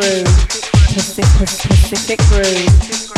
Groove. Pacific, Pacific Groove.